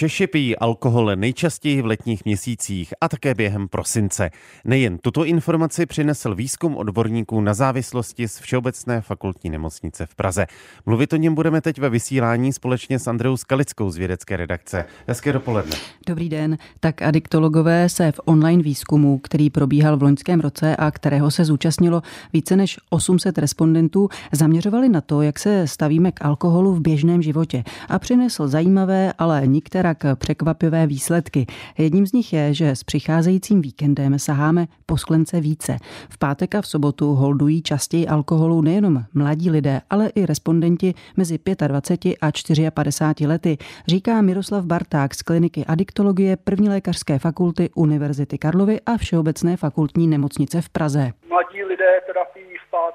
Češi pijí alkohol nejčastěji v letních měsících a také během prosince. Nejen tuto informaci přinesl výzkum odborníků na závislosti z Všeobecné fakultní nemocnice v Praze. Mluvit o něm budeme teď ve vysílání společně s Andreou Skalickou z vědecké redakce. Hezké dopoledne. Dobrý den. Tak adiktologové se v online výzkumu, který probíhal v loňském roce a kterého se zúčastnilo více než 800 respondentů, zaměřovali na to, jak se stavíme k alkoholu v běžném životě a přinesl zajímavé, ale nikteré některak překvapivé výsledky. Jedním z nich je, že s přicházejícím víkendem saháme po sklence více. V pátek a v sobotu holdují častěji alkoholu nejenom mladí lidé, ale i respondenti mezi 25 a 54 lety, říká Miroslav Barták z kliniky adiktologie první lékařské fakulty Univerzity Karlovy a Všeobecné fakultní nemocnice v Praze. Mladí lidé teda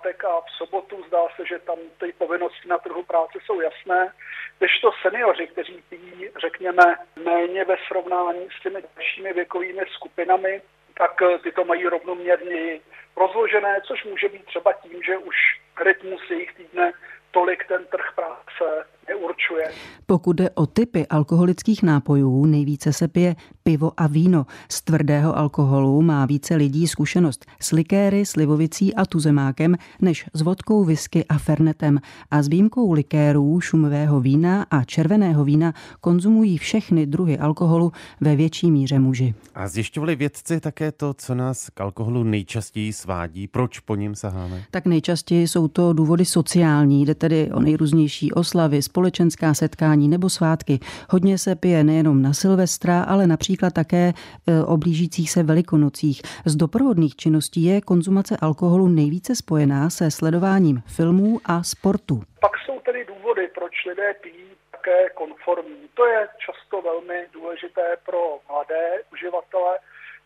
pátek a v sobotu zdá se, že tam ty povinnosti na trhu práce jsou jasné. Když to seniori, kteří pijí, řekněme, méně ve srovnání s těmi dalšími věkovými skupinami, tak ty to mají rovnoměrně rozložené, což může být třeba tím, že už rytmus jejich týdne tolik ten trh práce neurčuje. Pokud jde o typy alkoholických nápojů, nejvíce se pije pivo a víno. Z tvrdého alkoholu má více lidí zkušenost s likéry, slivovicí a tuzemákem než s vodkou, whisky a fernetem. A s výjimkou likérů, šumového vína a červeného vína konzumují všechny druhy alkoholu ve větší míře muži. A zjišťovali vědci také to, co nás k alkoholu nejčastěji svádí, proč po ním saháme? Tak nejčastěji jsou to důvody sociální, jde tedy o nejrůznější oslavy, společenská setkání nebo svátky. Hodně se pije nejenom na Silvestra, ale například také e, o blížících se velikonocích. Z doprovodných činností je konzumace alkoholu nejvíce spojená se sledováním filmů a sportu. Pak jsou tedy důvody, proč lidé pijí také konformní. To je často velmi důležité pro mladé uživatele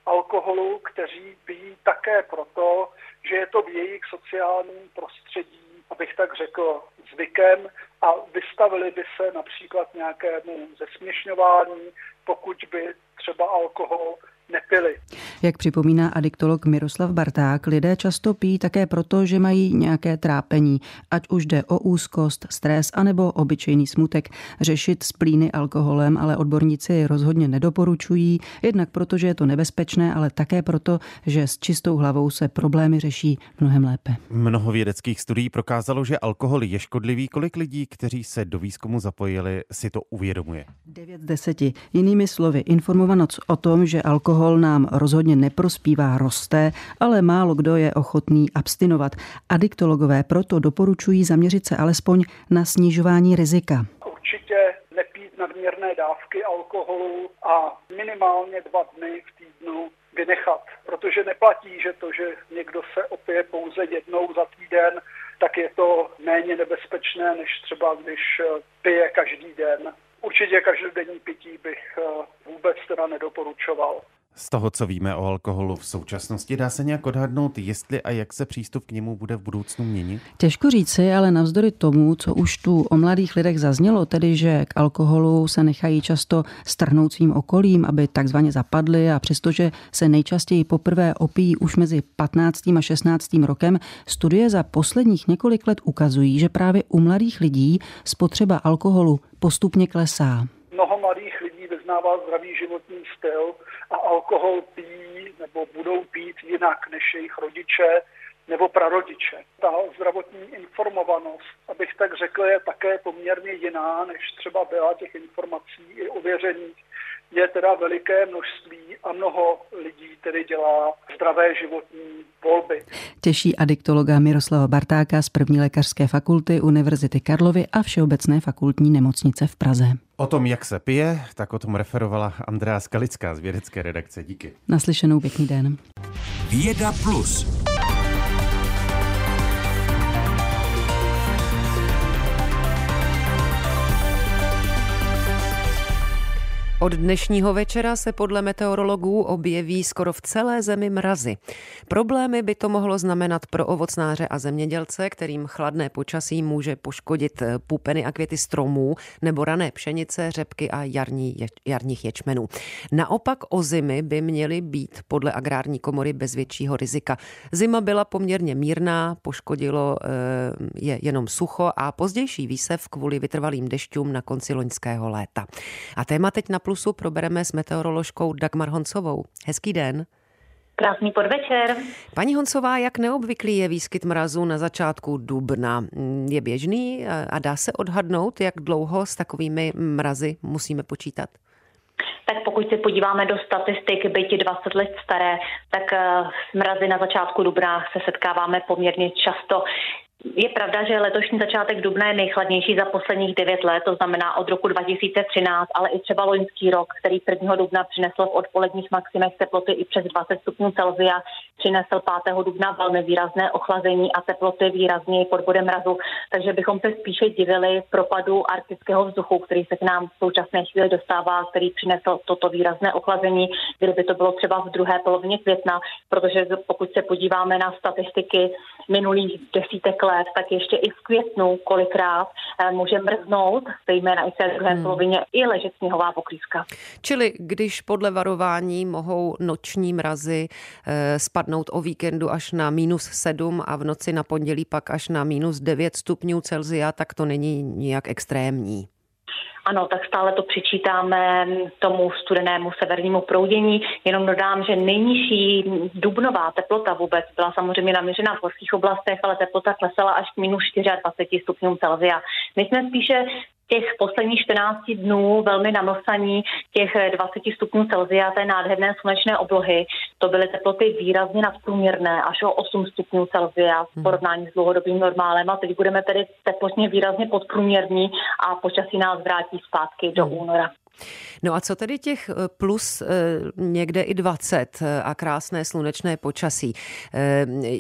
alkoholu, kteří pijí také proto, že je to v jejich sociálním prostředí, abych tak řekl, zvykem a vystavili by se například nějakému zesměšňování, pokud by třeba alkohol nepili. Jak připomíná adiktolog Miroslav Barták, lidé často pijí také proto, že mají nějaké trápení, ať už jde o úzkost, stres anebo obyčejný smutek. Řešit splíny alkoholem ale odborníci rozhodně nedoporučují, jednak proto, že je to nebezpečné, ale také proto, že s čistou hlavou se problémy řeší mnohem lépe. Mnoho vědeckých studií prokázalo, že alkohol je škodlivý. Kolik lidí, kteří se do výzkumu zapojili, si to uvědomuje? 9 z 10. Jinými slovy, informovanost o tom, že alkohol alkohol nám rozhodně neprospívá, roste, ale málo kdo je ochotný abstinovat. Adiktologové proto doporučují zaměřit se alespoň na snižování rizika. Určitě nepít nadměrné dávky alkoholu a minimálně dva dny v týdnu vynechat, protože neplatí, že to, že někdo se opije pouze jednou za týden, tak je to méně nebezpečné, než třeba když pije každý den. Určitě každodenní pití bych eh, vůbec teda nedoporučoval. Z toho, co víme o alkoholu v současnosti, dá se nějak odhadnout, jestli a jak se přístup k němu bude v budoucnu měnit? Těžko říci, ale navzdory tomu, co už tu o mladých lidech zaznělo, tedy že k alkoholu se nechají často strhnout svým okolím, aby takzvaně zapadli a přestože se nejčastěji poprvé opíjí už mezi 15. a 16. rokem, studie za posledních několik let ukazují, že právě u mladých lidí spotřeba alkoholu postupně klesá. Mnoho mladých lidí vyznává zdravý životní styl, a alkohol pijí nebo budou pít jinak než jejich rodiče nebo prarodiče. Ta zdravotní informovanost, abych tak řekl, je také poměrně jiná, než třeba byla těch informací i ověřených. Je teda veliké množství a mnoho lidí tedy dělá zdravé životní volby. Těší adiktologa Miroslava Bartáka z první lékařské fakulty Univerzity Karlovy a Všeobecné fakultní nemocnice v Praze. O tom, jak se pije, tak o tom referovala Andrea Skalická z vědecké redakce. Díky. Naslyšenou pěkný den. Věda plus. Od dnešního večera se podle meteorologů objeví skoro v celé zemi mrazy. Problémy by to mohlo znamenat pro ovocnáře a zemědělce, kterým chladné počasí může poškodit pupeny a květy stromů nebo rané pšenice, řepky a jarní, jarních ječmenů. Naopak o zimy by měly být podle agrární komory bez většího rizika. Zima byla poměrně mírná, poškodilo eh, je jenom sucho a pozdější výsev kvůli vytrvalým dešťům na konci loňského léta. A téma teď na Plusu probereme s meteoroložkou Dagmar Honcovou. Hezký den. Krásný podvečer. Paní Honcová, jak neobvyklý je výskyt mrazu na začátku dubna? Je běžný a dá se odhadnout, jak dlouho s takovými mrazy musíme počítat? tak pokud se podíváme do statistik, byť 20 let staré, tak eh, s mrazy na začátku dubna se setkáváme poměrně často. Je pravda, že letošní začátek dubna je nejchladnější za posledních 9 let, to znamená od roku 2013, ale i třeba loňský rok, který 1. dubna přinesl v odpoledních maximech teploty i přes 20 stupňů Celsia, přinesl 5. dubna velmi výrazné ochlazení a teploty výrazněji pod bodem mrazu, takže bychom se spíše divili propadu arktického vzduchu, který se k nám v současné chvíli dostává, který přinesl toto výrazné ochlazení, kdyby to bylo třeba v druhé polovině května, protože pokud se podíváme na statistiky minulých desítek tak ještě i v květnu kolikrát eh, může mrznout, zejména i v té druhé hmm. polovině, i ležet sněhová pokrývka. Čili když podle varování mohou noční mrazy eh, spadnout o víkendu až na minus 7 a v noci na pondělí pak až na minus 9 stupňů Celzia, tak to není nijak extrémní. Ano, tak stále to přičítáme tomu studenému severnímu proudění. Jenom dodám, že nejnižší dubnová teplota vůbec byla samozřejmě naměřena v horských oblastech, ale teplota klesala až k minus 24 stupňům Celsia. My jsme spíše těch posledních 14 dnů velmi namlsaní těch 20 stupňů Celsia té nádherné slunečné oblohy. To byly teploty výrazně nadprůměrné, až o 8 stupňů Celsia v hmm. porovnání s dlouhodobým normálem. A teď budeme tedy teplotně výrazně podprůměrní a počasí nás vrátí zpátky do hmm. února. No a co tedy těch eh, plus eh, někde i 20 eh, a krásné slunečné počasí?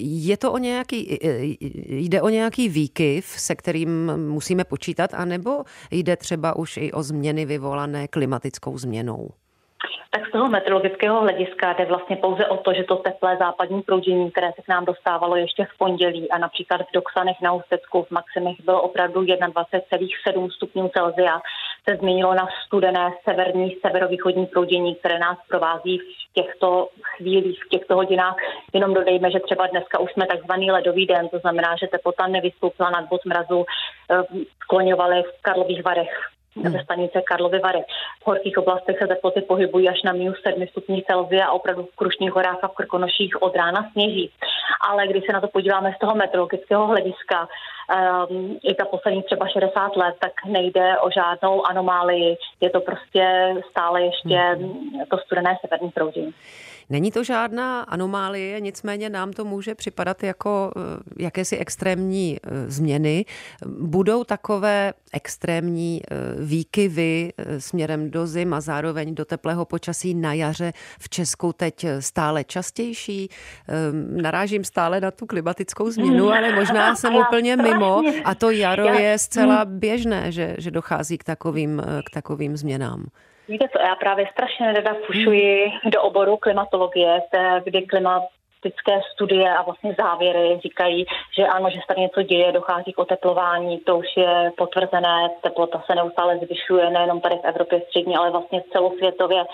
Je to o nějaký, jde o nějaký výkyv, se kterým musíme počítat, anebo jde třeba už i o změny vyvolané klimatickou změnou? Tak z toho meteorologického hlediska jde vlastně pouze o to, že to teplé západní proudění, které se k nám dostávalo ještě v pondělí a například v Doksanech na Ústecku v maximech bylo opravdu 21,7 stupňů Celsia, se změnilo na studené severní, severovýchodní proudění, které nás provází v těchto chvílích, v těchto hodinách. Jenom dodejme, že třeba dneska už jsme takzvaný ledový den, to znamená, že teplota nevystoupila nad bod mrazu, eh, skloňovaly v Karlových Varech hmm. ve stanice Karlovy Vary. V horských oblastech se teploty pohybují až na minus 7 stupní Celsia a opravdu v Krušných horách a v Krkonoších od rána sněží. Ale když se na to podíváme z toho meteorologického hlediska, um, i ta poslední třeba 60 let, tak nejde o žádnou anomálii. Je to prostě stále ještě hmm. to studené severní proudění. Není to žádná anomálie, nicméně nám to může připadat jako eh, jakési extrémní eh, změny. Budou takové extrémní eh, výkyvy směrem do zim a zároveň do teplého počasí na jaře v Česku teď stále častější? Narážím stále na tu klimatickou změnu, mm. ale možná jsem úplně mimo a to jaro je zcela mm. běžné, že, že dochází k takovým, k takovým změnám. Víte co, já právě strašně nerada fušuji do oboru klimatologie, kdy klimat statistické studie a vlastně závěry říkají, že ano, že se tady něco děje, dochází k oteplování, to už je potvrzené, teplota se neustále zvyšuje, nejenom tady v Evropě střední, ale vlastně celosvětově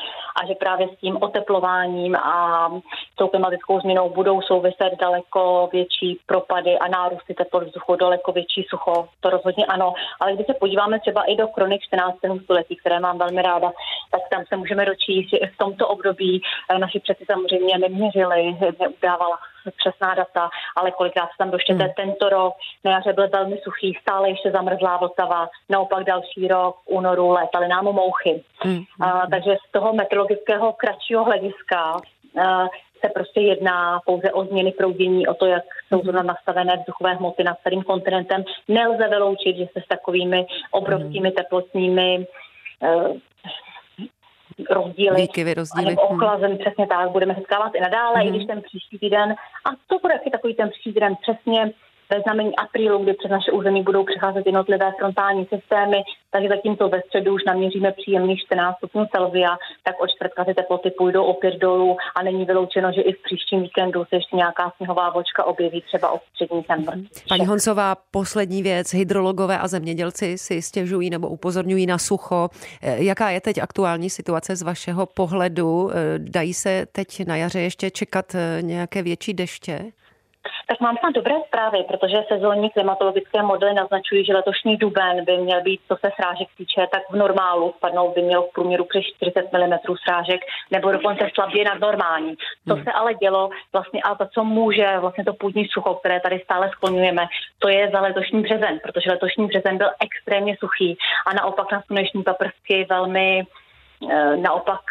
a že právě s tím oteplováním a tou klimatickou změnou budou souviset daleko větší propady a nárůsty teplot vzduchu, daleko větší sucho, to rozhodně ano, ale když se podíváme třeba i do kronik 14. století, které mám velmi ráda, tak tam se můžeme dočíst, že v tomto období eh, naši přeci samozřejmě neměřili, dávala přesná data, ale kolikrát se tam doštěte hmm. tento rok, na jaře byl velmi suchý, stále ještě zamrzlá Vltava, naopak další rok v únoru létaly nám mouchy. Hmm. A, takže z toho meteorologického kratšího hlediska a, se prostě jedná pouze o změny proudění, o to, jak jsou zrovna hmm. nastavené vzduchové hmoty nad celým kontinentem. Nelze vyloučit, že se s takovými obrovskými hmm. teplotními e, rozdíly. Výkyvy, rozdíly. A ochlazem, hmm. přesně tak, budeme setkávat i nadále, hmm. i když ten příští týden, a to bude taky takový ten příští týden přesně ve znamení aprílu, kdy přes naše území budou přecházet jednotlivé frontální systémy, takže zatímco ve středu už naměříme příjemných 14 stupňů Celsia, tak od čtvrtka ty teploty půjdou opět dolů a není vyloučeno, že i v příštím víkendu se ještě nějaká sněhová vočka objeví třeba od střední sem. Paní Honcová, poslední věc. Hydrologové a zemědělci si stěžují nebo upozorňují na sucho. Eh, jaká je teď aktuální situace z vašeho pohledu? Eh, dají se teď na jaře ještě čekat eh, nějaké větší deště? Tak mám snad dobré zprávy, protože sezónní klimatologické modely naznačují, že letošní duben by měl být, co se srážek týče, tak v normálu spadnout by mělo v průměru přes 40 mm srážek, nebo dokonce slabě nad normální. To hmm. se ale dělo vlastně a to, co může vlastně to půdní sucho, které tady stále skloňujeme, to je za letošní březen, protože letošní březen byl extrémně suchý a naopak na sluneční paprsky velmi naopak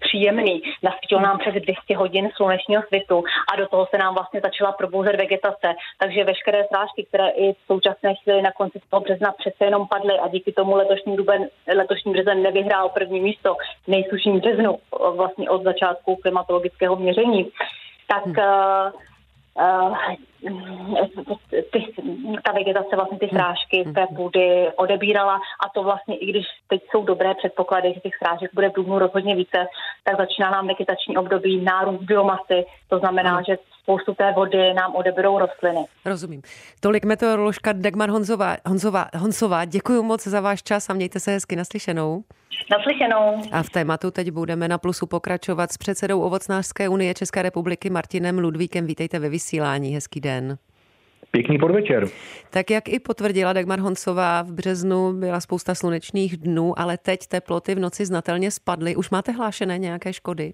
příjemný. Nasvítil nám přes 200 hodin slunečního svitu a do toho se nám vlastně začala probouzet vegetace. Takže veškeré srážky, které i v současné chvíli na konci toho března přece jenom padly a díky tomu letošní, duben, letošní březen nevyhrál první místo v nejsuším březnu vlastně od začátku klimatologického měření, tak hmm. Uh, ty, ta vegetace, vlastně ty srážky z té půdy odebírala a to vlastně, i když teď jsou dobré předpoklady, že těch srážek bude v dubnu rozhodně více, tak začíná nám vegetační období nárůst biomasy, to znamená, že spoustu té vody nám odeberou rostliny. Rozumím. Tolik meteoroložka Dagmar Honzová. Honzová, Honzová děkuji moc za váš čas a mějte se hezky naslyšenou. Naslyšenou. A v tématu teď budeme na plusu pokračovat s předsedou Ovocnářské unie České republiky Martinem Ludvíkem. Vítejte ve vysílání. Hezký den. Pěkný podvečer. Tak jak i potvrdila Dagmar Honcová, v březnu byla spousta slunečných dnů, ale teď teploty v noci znatelně spadly. Už máte hlášené nějaké škody?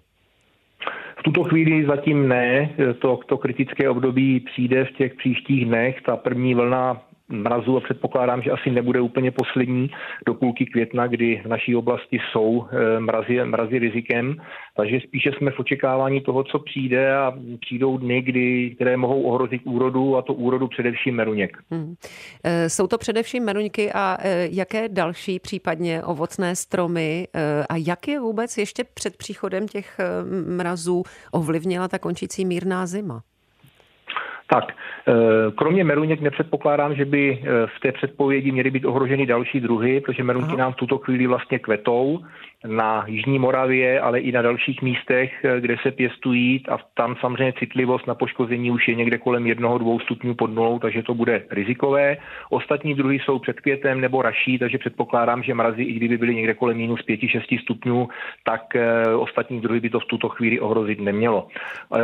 V tuto chvíli zatím ne. To, to kritické období přijde v těch příštích dnech. Ta první vlna mrazu a předpokládám, že asi nebude úplně poslední do půlky května, kdy v naší oblasti jsou eh, mrazy, mrazy rizikem. Takže spíše jsme v očekávání toho, co přijde a přijdou dny, kdy, které mohou ohrozit úrodu a to úrodu především meruněk. Hmm. Jsou to především meruňky a eh, jaké další případně ovocné stromy a jak je vůbec ještě před příchodem těch mrazů ovlivnila ta končící mírná zima? Tak, eh, kromě meruněk nepředpokládám, že by eh, v té předpovědi měly být ohroženy další druhy, protože merunky nám v tuto chvíli vlastně kvetou na Jižní Moravě, ale i na dalších místech, eh, kde se pěstují a tam samozřejmě citlivost na poškození už je někde kolem jednoho, dvou stupňů pod nulou, takže to bude rizikové. Ostatní druhy jsou před květem nebo raší, takže předpokládám, že mrazy, i kdyby byly někde kolem minus 5-6 stupňů, tak ostatní druhy by to v tuto chvíli ohrozit nemělo.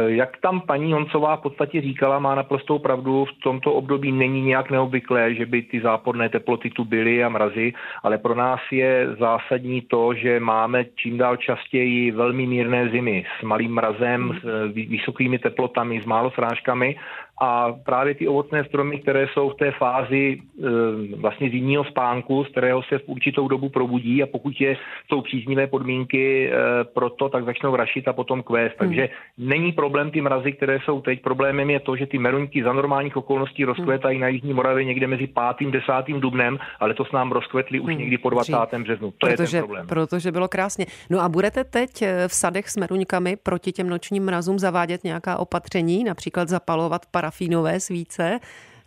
Jak tam paní Honcová v podstatě říkala, má naprostou pravdu, v tomto období není nějak neobvyklé, že by ty záporné teploty tu byly a mrazy, ale pro nás je zásadní to, že máme čím dál častěji velmi mírné zimy s malým mrazem, s vysokými teplotami, s málo srážkami a právě ty ovocné stromy, které jsou v té fázi e, vlastně zimního spánku, z kterého se v určitou dobu probudí a pokud je, jsou příznivé podmínky e, pro to, tak začnou rašit a potom kvést. Hmm. Takže není problém ty mrazy, které jsou teď. Problémem je to, že ty meruňky za normálních okolností rozkvétají hmm. na Jižní Moravě někde mezi 5. 10. dubnem, ale to s nám rozkvetli už hmm. někdy po 20. březnu. To protože, je ten problém. Protože bylo krásně. No a budete teď e, v sadech s meruňkami proti těm nočním mrazům zavádět nějaká opatření, například zapalovat parafínové svíce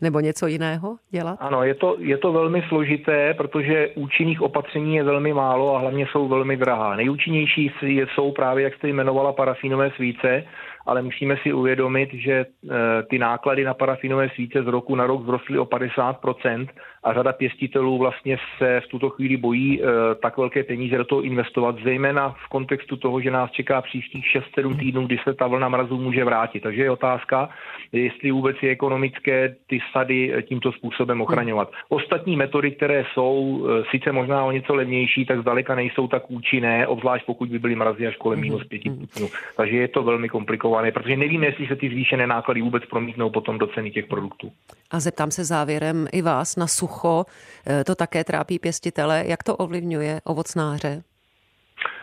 nebo něco jiného dělat? Ano, je to, je to velmi složité, protože účinných opatření je velmi málo a hlavně jsou velmi drahá. Nejúčinnější jsou právě, jak jste jmenovala, parafínové svíce, ale musíme si uvědomit, že eh, ty náklady na parafinové svíce z roku na rok vzrostly o 50% a řada pěstitelů vlastně se v tuto chvíli bojí eh, tak velké peníze do toho investovat, zejména v kontextu toho, že nás čeká příštích 6-7 týdnů, kdy se ta vlna mrazů může vrátit. Takže je otázka, jestli vůbec je ekonomické ty sady eh, tímto způsobem ochraňovat. Ostatní metody, které jsou sice možná o něco levnější, tak zdaleka nejsou tak účinné, obzvlášť pokud by byly mrazy až kolem minus 5 stupňů. Takže je to velmi komplikované komplikované, protože nevíme, jestli se ty zvýšené náklady vůbec promítnou potom do ceny těch produktů. A zeptám se závěrem i vás na sucho. E, to také trápí pěstitele. Jak to ovlivňuje ovocnáře?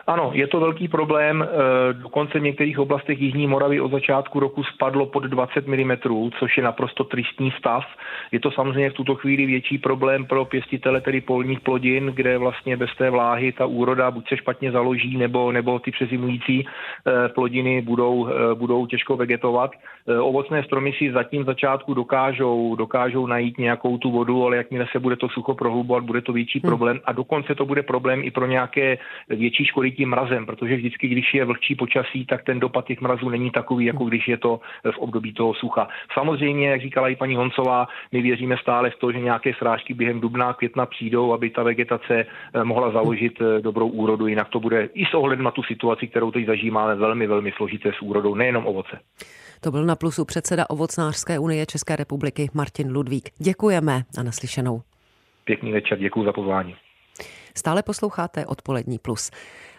Ano, je to velký problém. E, dokonce v některých oblastech Jižní Moravy od začátku roku spadlo pod 20 mm, což je naprosto tristní stav. Je to samozřejmě v tuto chvíli větší problém pro pěstitele, tedy polních plodin, kde vlastně bez té vláhy ta úroda buď se špatně založí, nebo, nebo ty přezimující e, plodiny budou, e, budou těžko vegetovat. Ovocné stromy si zatím začátku dokážou, dokážou najít nějakou tu vodu, ale jakmile se bude to sucho prohlubovat, bude to větší hmm. problém a dokonce to bude problém i pro nějaké větší škody tím mrazem, protože vždycky, když je vlhčí počasí, tak ten dopad těch mrazů není takový, jako když je to v období toho sucha. Samozřejmě, jak říkala i paní Honcová, my věříme stále v to, že nějaké srážky během dubna, května přijdou, aby ta vegetace eh, mohla založit eh, dobrou úrodu, jinak to bude i s ohledem na tu situaci, kterou teď zažíváme, velmi, velmi složité s úrodou, nejenom ovoce. To byl na plusu předseda Ovocnářské unie České republiky Martin Ludvík. Děkujeme a naslyšenou. Pěkný večer, děkuji za pozvání. Stále posloucháte Odpolední plus.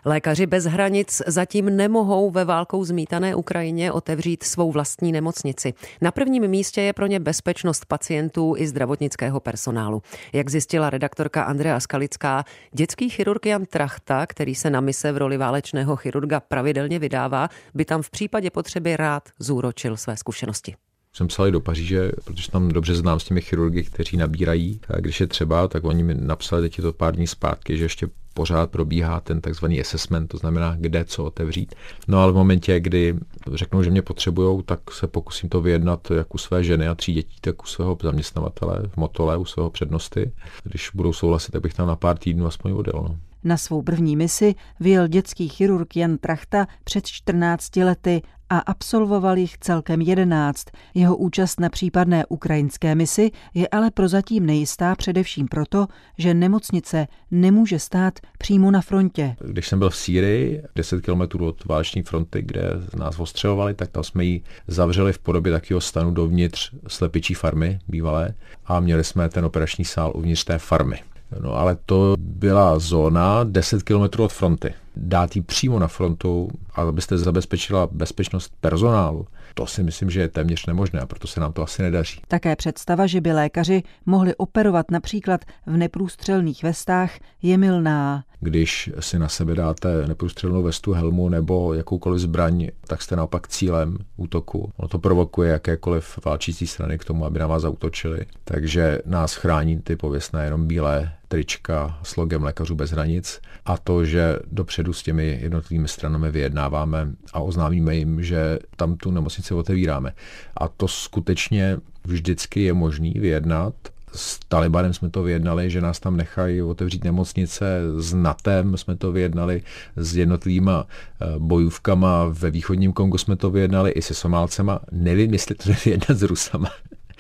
Lékaři bez hranic zatím nemohou ve válkou zmítané Ukrajině otevřít svou vlastní nemocnici. Na prvním místě je pro ně bezpečnost pacientů i zdravotnického personálu. Jak zjistila redaktorka Andrea Skalická, dětský chirurg Jan Trachta, který se na mise v roli válečného chirurga pravidelně vydává, by tam v případě potřeby rád zúročil své zkušenosti jsem psal do Paříže, protože tam dobře znám s těmi chirurgy, kteří nabírají. A když je třeba, tak oni mi napsali teď je to pár dní zpátky, že ještě pořád probíhá ten takzvaný assessment, to znamená, kde co otevřít. No ale v momentě, kdy řeknou, že mě potřebují, tak se pokusím to vyjednat jak u své ženy a tří dětí, tak u svého zaměstnavatele v Motole, u svého přednosty. Když budou souhlasit, tak bych tam na pár týdnů aspoň odjel. No. Na svou první misi vyjel dětský chirurg Jan Trachta před 14 lety a absolvoval jich celkem 11. Jeho účast na případné ukrajinské misi je ale prozatím nejistá především proto, že nemocnice nemůže stát přímo na frontě. Když jsem byl v Sýrii, 10 km od váleční fronty, kde nás ostřelovali, tak tam jsme ji zavřeli v podobě takového stanu dovnitř slepičí farmy bývalé a měli jsme ten operační sál uvnitř té farmy. No ale to byla zóna 10 km od fronty. Dát ji přímo na frontu, abyste zabezpečila bezpečnost personálu, to si myslím, že je téměř nemožné a proto se nám to asi nedaří. Také představa, že by lékaři mohli operovat například v neprůstřelných vestách, je milná. Když si na sebe dáte neprůstřelnou vestu, helmu nebo jakoukoliv zbraň, tak jste naopak cílem útoku. Ono to provokuje jakékoliv válčící strany k tomu, aby na vás zautočili. Takže nás chrání ty pověstné jenom bílé trička s logem Lékařů bez hranic a to, že dopředu s těmi jednotlivými stranami vyjednáváme a oznámíme jim, že tam tu nemocnici otevíráme. A to skutečně vždycky je možný vyjednat s Talibanem jsme to vyjednali, že nás tam nechají otevřít nemocnice, s NATEM jsme to vyjednali, s jednotlivýma eh, bojůvkama ve východním Kongu jsme to vyjednali i se Somálcema. Nevím, jestli to vyjednat s Rusama.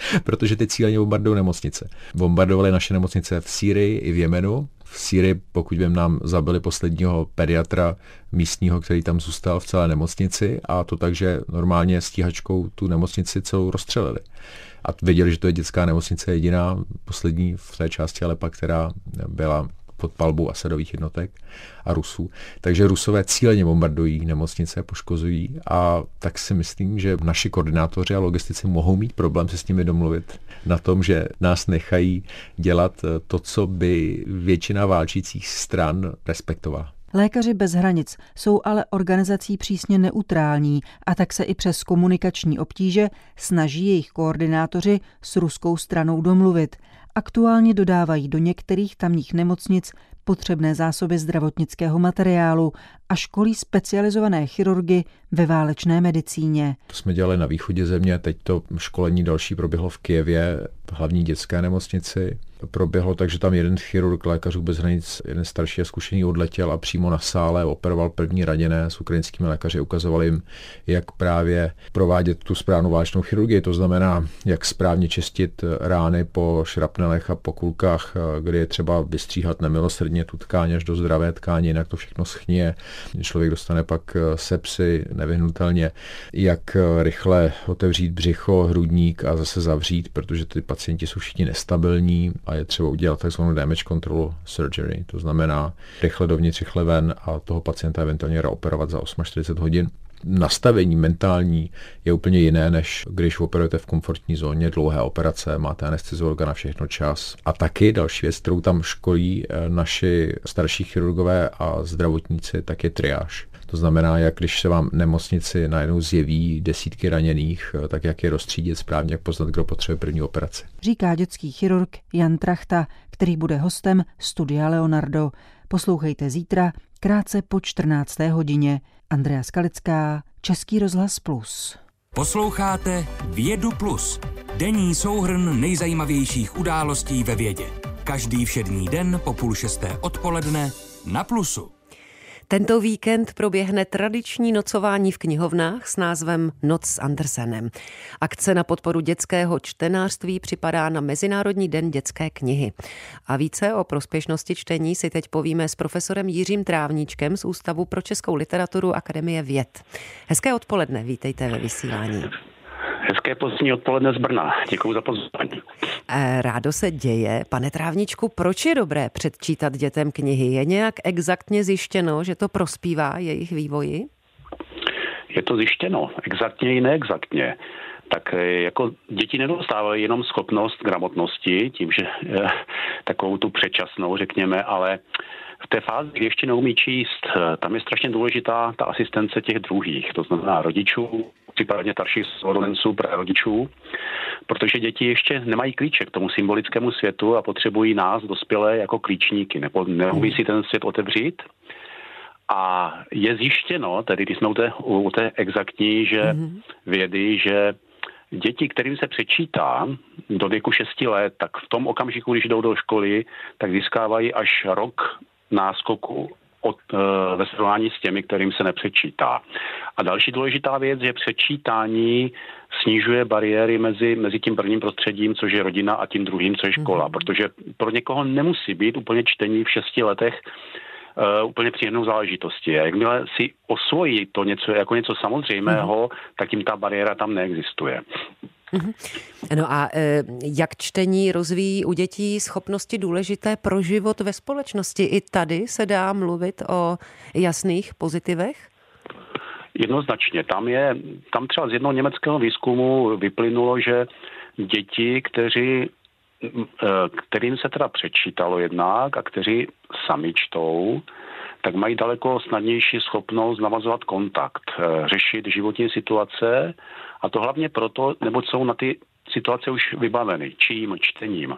protože ty cíleně bombardují nemocnice. Bombardovali naše nemocnice v Sýrii i v Jemenu. V Sýrii, pokud vím, nám zabili posledního pediatra místního, který tam zůstal v celé nemocnici a to tak, že normálně stíhačkou tu nemocnici celou rozstřelili. A věděli, že to je dětská nemocnice jediná, poslední v té části Alepa, která byla pod palbou Asadových jednotek a Rusů. Takže Rusové cíleně bombardují nemocnice, poškozují a tak si myslím, že naši koordinátoři a logistici mohou mít problém se s nimi domluvit na tom, že nás nechají dělat to, co by většina válčících stran respektovala. Lékaři bez hranic jsou ale organizací přísně neutrální a tak se i přes komunikační obtíže snaží jejich koordinátoři s ruskou stranou domluvit. Aktuálně dodávají do některých tamních nemocnic potřebné zásoby zdravotnického materiálu a školí specializované chirurgy ve válečné medicíně. To jsme dělali na východě země, teď to školení další proběhlo v Kijevě, v hlavní dětské nemocnici proběhlo tak, že tam jeden chirurg lékařů bez hranic, jeden starší a zkušený odletěl a přímo na sále operoval první raněné s ukrajinskými lékaři, ukazoval jim, jak právě provádět tu správnou vážnou chirurgii, to znamená, jak správně čistit rány po šrapnelech a po kulkách, kdy je třeba vystříhat nemilosrdně tu tkáň až do zdravé tkáně, jinak to všechno schnie. Člověk dostane pak sepsy nevyhnutelně, jak rychle otevřít břicho, hrudník a zase zavřít, protože ty pacienti jsou všichni nestabilní a je třeba udělat takzvanou damage control surgery, to znamená rychle dovnitř, rychle ven a toho pacienta eventuálně reoperovat za 48 hodin nastavení mentální je úplně jiné, než když operujete v komfortní zóně, dlouhé operace, máte anesteziologa na všechno čas. A taky další věc, kterou tam školí eh, naši starší chirurgové a zdravotníci, tak je triáž. To znamená, jak když se vám nemocnici najednou zjeví desítky raněných, tak jak je rozstřídit správně, jak poznat, kdo potřebuje první operaci. Říká dětský chirurg Jan Trachta, který bude hostem Studia Leonardo. Poslouchejte zítra, krátce po 14. hodině. Andrea Skalická, Český rozhlas Plus. Posloucháte Vědu Plus, denní souhrn nejzajímavějších událostí ve vědě. Každý všední den po půl šesté odpoledne na Plusu. Tento víkend proběhne tradiční nocování v knihovnách s názvem Noc s Andersenem. Akce na podporu dětského čtenářství připadá na Mezinárodní den dětské knihy. A více o prospěšnosti čtení si teď povíme s profesorem Jiřím Trávníčkem z Ústavu pro českou literaturu Akademie věd. Hezké odpoledne, vítejte ve vysílání. Hezké pozdní odpoledne z Brna. Děkuji za pozvání. Eh, rádo se děje. Pane Trávničku, proč je dobré předčítat dětem knihy? Je nějak exaktně zjištěno, že to prospívá jejich vývoji? Je to zjištěno, exaktně i neexaktně tak eh, jako děti nedostávají jenom schopnost gramotnosti, tím, že eh, takovou tu předčasnou, řekněme, ale v té fázi, kdy ještě neumí číst, tam je strašně důležitá ta asistence těch druhých, to znamená rodičů, případně starších sourozenců, rodičů, protože děti ještě nemají klíče k tomu symbolickému světu a potřebují nás, dospělé, jako klíčníky, nebo neumí si ten svět otevřít. A je zjištěno, tedy když jsme u té, u té exaktní, že mm-hmm. vědy, že děti, kterým se přečítá do věku 6 let, tak v tom okamžiku, když jdou do školy, tak získávají až rok náskoku od, e, ve srovnání s těmi, kterým se nepřečítá. A další důležitá věc je přečítání snižuje bariéry mezi, mezi tím prvním prostředím, což je rodina, a tím druhým, což je škola. Mm-hmm. Protože pro někoho nemusí být úplně čtení v šesti letech uh, úplně příjemnou záležitostí. A jakmile si osvojí to něco jako něco samozřejmého, mm-hmm. tak tím ta bariéra tam neexistuje. Mhm. No a e, jak čtení rozvíjí u dětí schopnosti důležité pro život ve společnosti? I tady se dá mluvit o jasných pozitivech? Jednoznačně. Tam je, tam třeba z jednoho německého výzkumu vyplynulo, že děti, kteří, e, kterým se teda přečítalo jednak a kteří sami čtou, tak mají daleko snadnější schopnost navazovat kontakt, e, řešit životní situace a to hlavně proto, nebo jsou na ty situace už vybaveny. Čím? Čtením.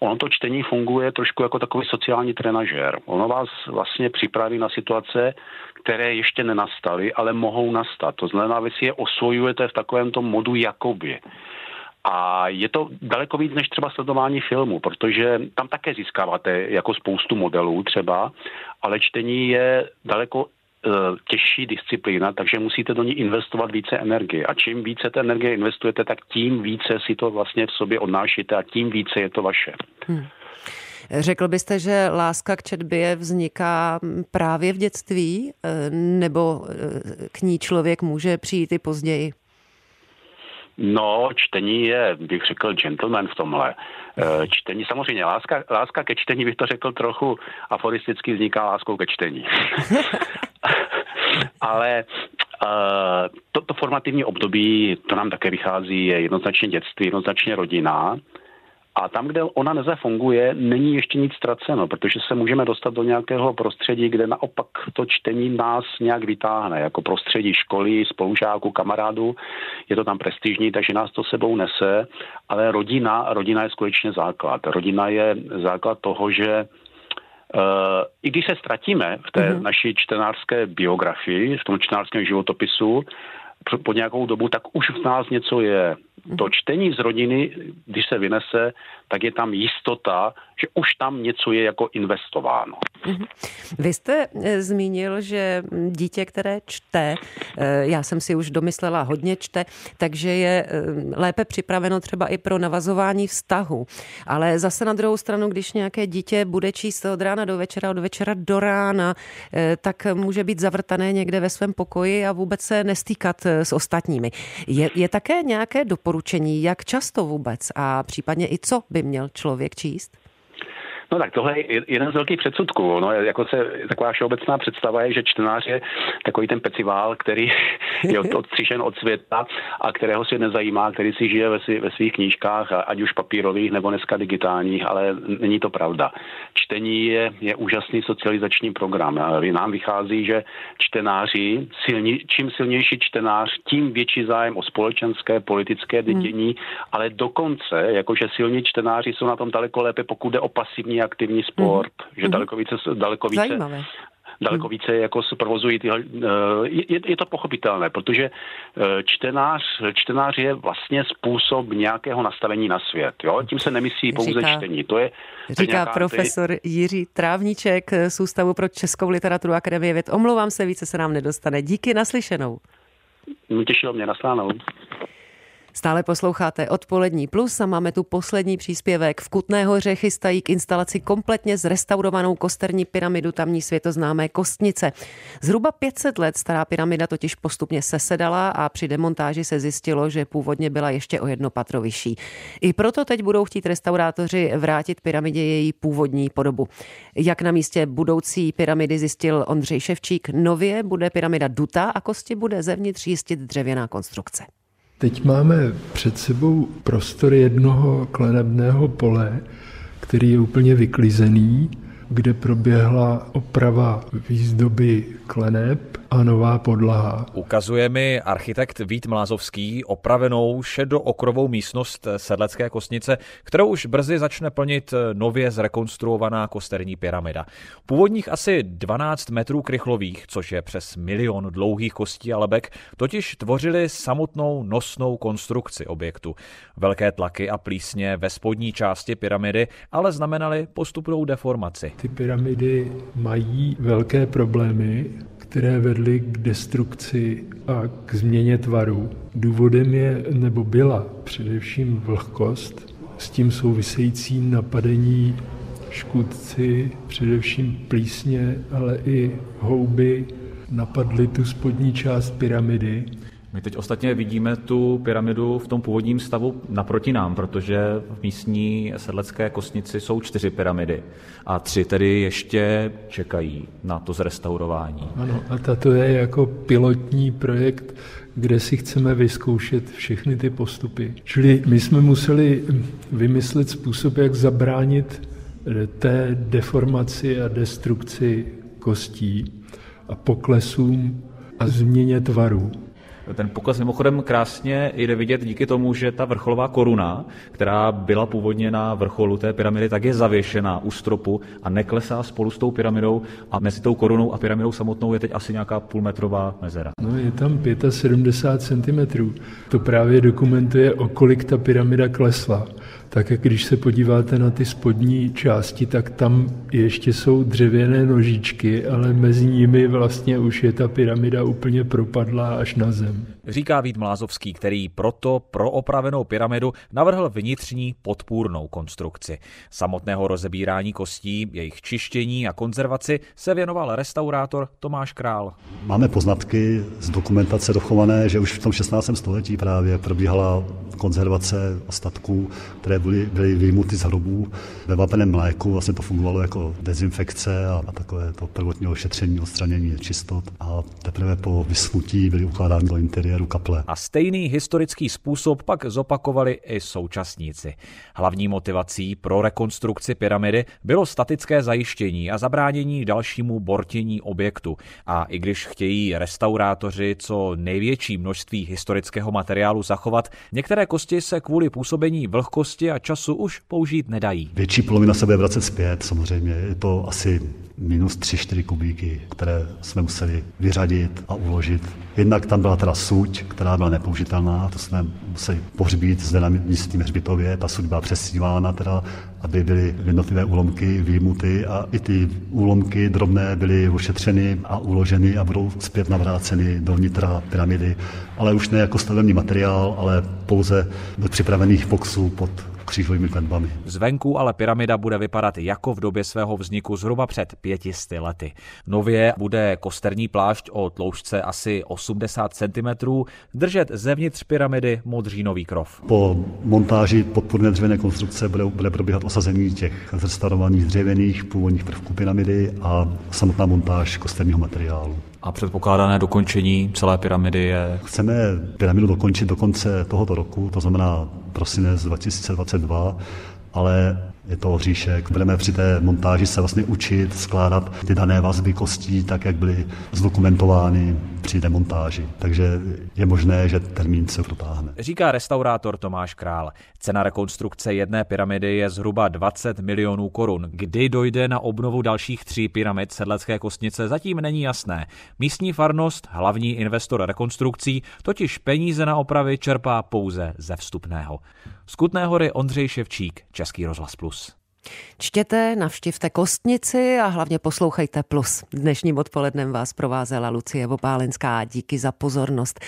Ono to čtení funguje trošku jako takový sociální trenažér. Ono vás vlastně připraví na situace, které ještě nenastaly, ale mohou nastat. To znamená, vy si je osvojujete v takovém tom modu jakoby. A je to daleko víc než třeba sledování filmu, protože tam také získáváte jako spoustu modelů třeba, ale čtení je daleko těžší disciplína, takže musíte do ní investovat více energie. A čím více té energie investujete, tak tím více si to vlastně v sobě odnášíte a tím více je to vaše. Hmm. Řekl byste, že láska k četbě vzniká právě v dětství, e, nebo e, k ní člověk může přijít i později? No, čtení je, bych řekl, gentleman v tomhle. E, čtení, samozřejmě, láska, láska ke čtení, bych to řekl trochu aforisticky, vzniká láskou ke čtení. Ale uh, to, to formativní období, to nám také vychází, je jednoznačně dětství, jednoznačně rodina. A tam, kde ona nezafunguje, není ještě nic ztraceno, protože se můžeme dostat do nějakého prostředí, kde naopak to čtení nás nějak vytáhne, jako prostředí školy, spolužáků, kamarádů. Je to tam prestižní, takže nás to sebou nese, ale rodina, rodina je skutečně základ. Rodina je základ toho, že I když se ztratíme v té mm-hmm. naší čtenářské biografii, v tom čtenářském životopisu, po nějakou dobu, tak už v nás něco je. To čtení z rodiny, když se vynese, tak je tam jistota, že už tam něco je jako investováno. Mhm. Vy jste eh, zmínil, že dítě, které čte, eh, já jsem si už domyslela, hodně čte, takže je eh, lépe připraveno třeba i pro navazování vztahu. Ale zase na druhou stranu, když nějaké dítě bude číst od rána do večera, od večera do rána, tak může být zavrtané někde ve svém pokoji a vůbec se nestýkat s ostatními. Je, je také nějaké doporučení, jak často vůbec a případně i co by měl člověk číst? No tak tohle je jeden z velkých předsudků. No, jako se, taková všeobecná představa je, že čtenář je takový ten pecivál, který je odstřižen od světa a kterého svět nezajímá, který si žije ve, svý, ve svých knížkách, ať už papírových nebo dneska digitálních, ale není to pravda. Čtení je, je úžasný socializační program. Nám vychází, že čtenáři, silni, čím silnější čtenář, tím větší zájem o společenské, politické dědění, hmm. ale dokonce, jakože silní čtenáři jsou na tom daleko lépe, pokud jde o pasivní aktivní sport, mm-hmm. že mhm. daleko více, daleko více Zajímavé daleko hmm. více jako se provozují tyhle, je, je to pochopitelné, protože čtenář, čtenář je vlastně způsob nějakého nastavení na svět. Jo? Tím se nemyslí pouze říká, čtení. To je, to říká nějaká, profesor Jiří Trávníček z Ústavu pro českou literaturu Akademie věd. Omlouvám se, více se nám nedostane. Díky naslyšenou. Těšilo mě, naslánou. Stále posloucháte Odpolední plus a máme tu poslední příspěvek. V Kutné hoře chystají k instalaci kompletně zrestaurovanou kosterní pyramidu tamní světoznámé Kostnice. Zhruba 500 let stará pyramida totiž postupně sesedala a při demontáži se zjistilo, že původně byla ještě o jedno patro vyšší. I proto teď budou chtít restaurátoři vrátit pyramidě její původní podobu. Jak na místě budoucí pyramidy zjistil Ondřej Ševčík, nově bude pyramida dutá a kosti bude zevnitř jistit dřevěná konstrukce. Teď máme před sebou prostor jednoho klenebného pole, který je úplně vyklizený, kde proběhla oprava výzdoby kleneb a nová podlaha. Ukazuje mi architekt Vít Mlázovský opravenou šedookrovou místnost Sedlecké kostnice, kterou už brzy začne plnit nově zrekonstruovaná kosterní pyramida. Původních asi 12 metrů krychlových, což je přes milion dlouhých kostí a lebek, totiž tvořili samotnou nosnou konstrukci objektu. Velké tlaky a plísně ve spodní části pyramidy ale znamenaly postupnou deformaci. Ty pyramidy mají velké problémy, které vedly k destrukci a k změně tvaru. Důvodem je nebo byla především vlhkost, s tím související napadení škůdci, především plísně, ale i houby napadly tu spodní část pyramidy my teď ostatně vidíme tu pyramidu v tom původním stavu naproti nám, protože v místní sedlecké kostnici jsou čtyři pyramidy a tři tedy ještě čekají na to zrestaurování. Ano, a tato je jako pilotní projekt, kde si chceme vyzkoušet všechny ty postupy. Čili my jsme museli vymyslet způsob, jak zabránit té deformaci a destrukci kostí a poklesům a změně tvaru. Ten pokles mimochodem krásně jde vidět díky tomu, že ta vrcholová koruna, která byla původně na vrcholu té pyramidy, tak je zavěšená u stropu a neklesá spolu s tou pyramidou a mezi tou korunou a pyramidou samotnou je teď asi nějaká půlmetrová mezera. No je tam 75 cm. To právě dokumentuje, o kolik ta pyramida klesla tak jak když se podíváte na ty spodní části, tak tam ještě jsou dřevěné nožičky, ale mezi nimi vlastně už je ta pyramida úplně propadlá až na zem. him. Říká Vít Mlázovský, který proto pro opravenou pyramidu navrhl vnitřní podpůrnou konstrukci. Samotného rozebírání kostí, jejich čištění a konzervaci se věnoval restaurátor Tomáš Král. Máme poznatky z dokumentace dochované, že už v tom 16. století právě probíhala konzervace ostatků, které byly, byly vyjmuty z hrobů ve vapeném mléku. Vlastně to fungovalo jako dezinfekce a, a takové to prvotní ošetření, odstranění čistot. A teprve po vysmutí byly ukládány do interiéru kaple. A stejný historický způsob pak zopakovali i současníci. Hlavní motivací pro rekonstrukci pyramidy bylo statické zajištění a zabránění dalšímu bortění objektu. A i když chtějí restaurátoři co největší množství historického materiálu zachovat, některé kosti se kvůli působení vlhkosti a času už použít nedají. Větší polovina se bude vracet zpět, samozřejmě. Je to asi minus 3-4 kubíky, které jsme museli vyřadit a uložit. Jednak tam byla teda suť, která byla nepoužitelná, to jsme museli pohřbít zde na místním hřbitově, ta suť byla přesívána teda, aby byly jednotlivé úlomky výjimuty a i ty úlomky drobné byly ošetřeny a uloženy a budou zpět navráceny do vnitra pyramidy, ale už ne jako stavební materiál, ale pouze do připravených boxů pod křížovými klenbami. Zvenku ale pyramida bude vypadat jako v době svého vzniku zhruba před pětisty lety. Nově bude kosterní plášť o tloušťce asi 80 cm držet zevnitř pyramidy modřínový krov. Po montáži podpůrné dřevěné konstrukce bude, bude probíhat osazení těch zrestaurovaných dřevěných původních prvků pyramidy a samotná montáž kosterního materiálu. A předpokládané dokončení celé pyramidy je? Chceme pyramidu dokončit do konce tohoto roku, to znamená prosinec 2022, ale je to hříšek. Budeme při té montáži se vlastně učit skládat ty dané vazby kostí tak, jak byly zdokumentovány při demontáži. Takže je možné, že termín se protáhne. Říká restaurátor Tomáš Král. Cena rekonstrukce jedné pyramidy je zhruba 20 milionů korun. Kdy dojde na obnovu dalších tří pyramid sedlecké kostnice, zatím není jasné. Místní farnost, hlavní investor rekonstrukcí, totiž peníze na opravy čerpá pouze ze vstupného. Z Kutné hory Ondřej Ševčík, Český rozhlas Plus. Čtěte, navštivte kostnici a hlavně poslouchejte Plus. Dnešním odpolednem vás provázela Lucie Vopálenská. Díky za pozornost.